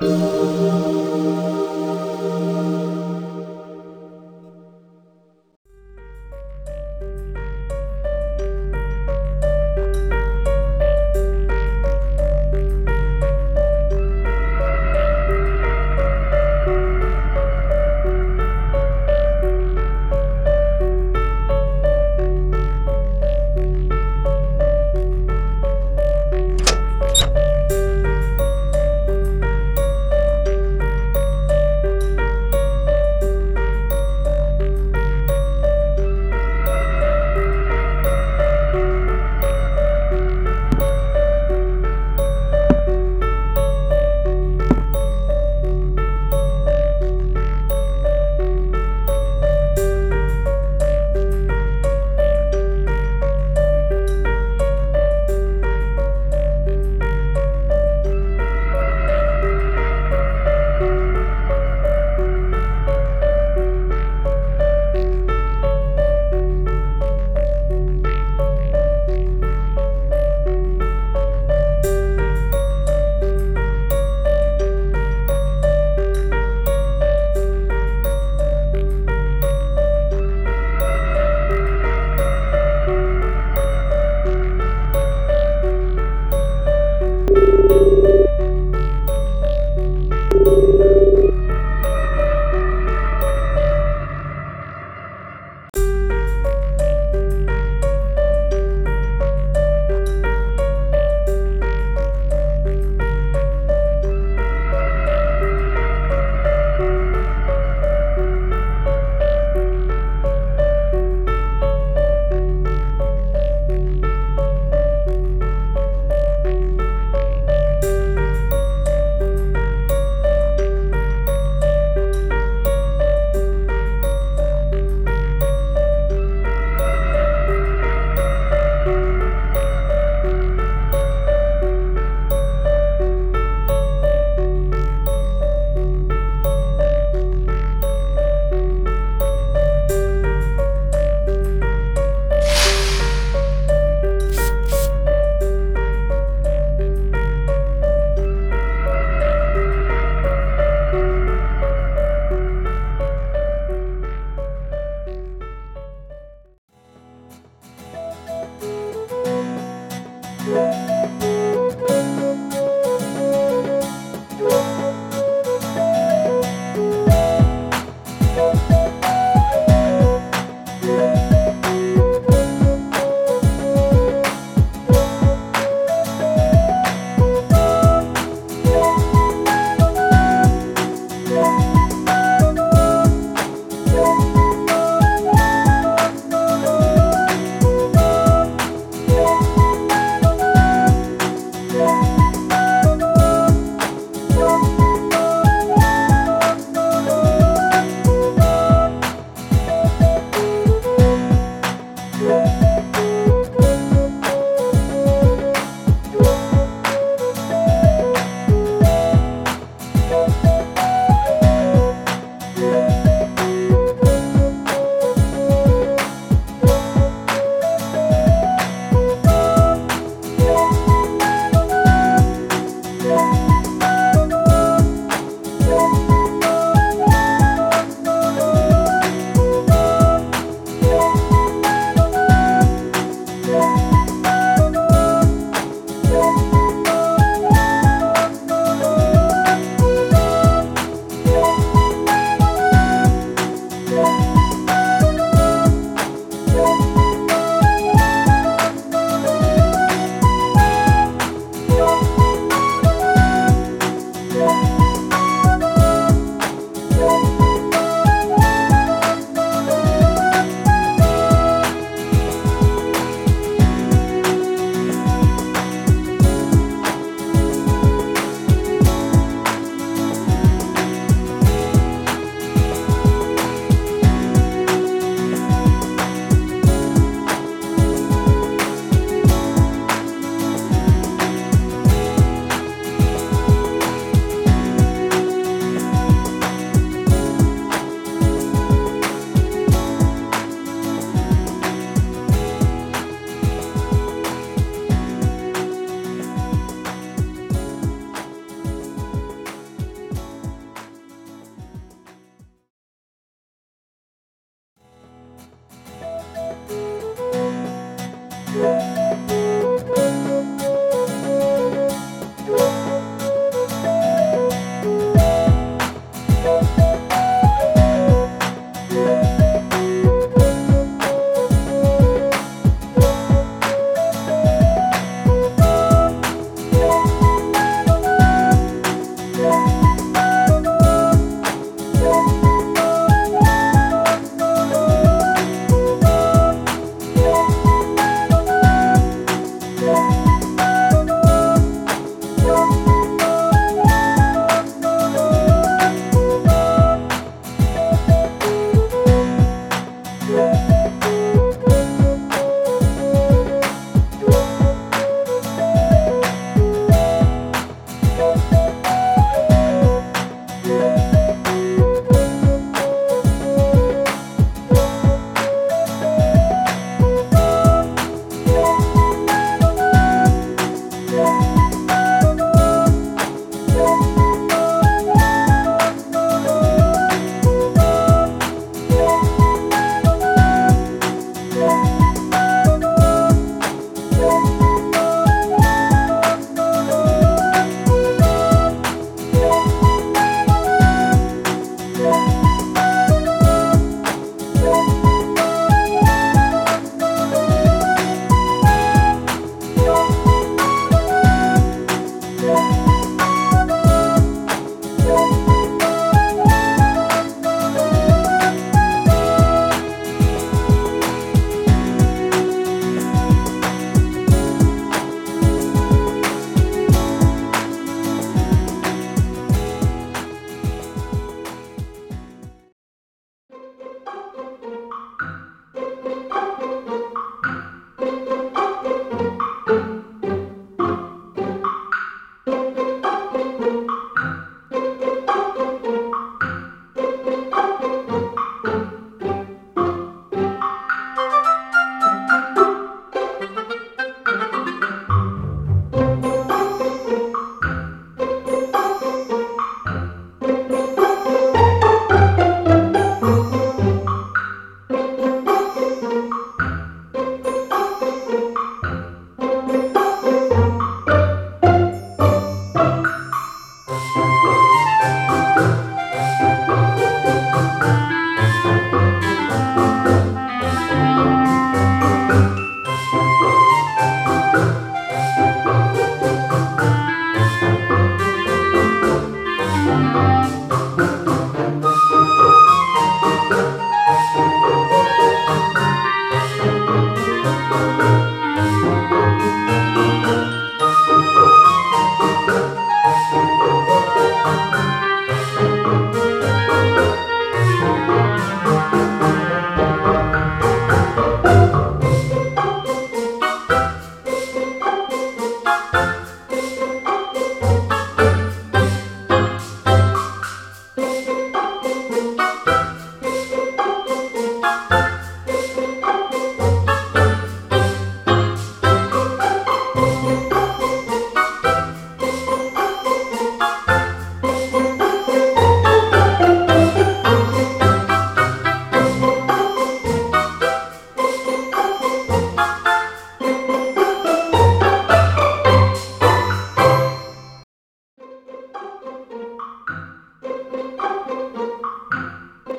了。